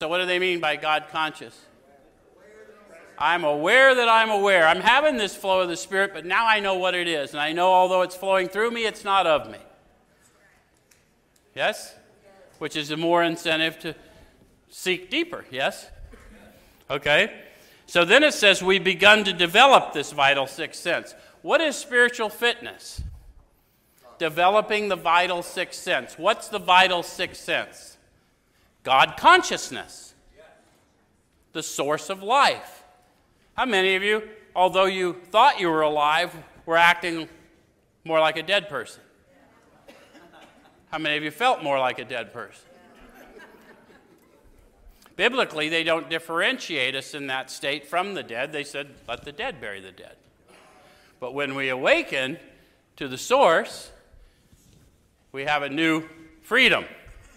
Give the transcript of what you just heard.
So, what do they mean by God conscious? I'm aware that I'm aware. I'm having this flow of the Spirit, but now I know what it is. And I know although it's flowing through me, it's not of me. Yes? Which is a more incentive to seek deeper. Yes? Okay? So then it says we've begun to develop this vital sixth sense. What is spiritual fitness? Developing the vital sixth sense. What's the vital sixth sense? God consciousness, the source of life. How many of you, although you thought you were alive, were acting more like a dead person? How many of you felt more like a dead person? Biblically, they don't differentiate us in that state from the dead. They said, let the dead bury the dead. But when we awaken to the source, we have a new freedom.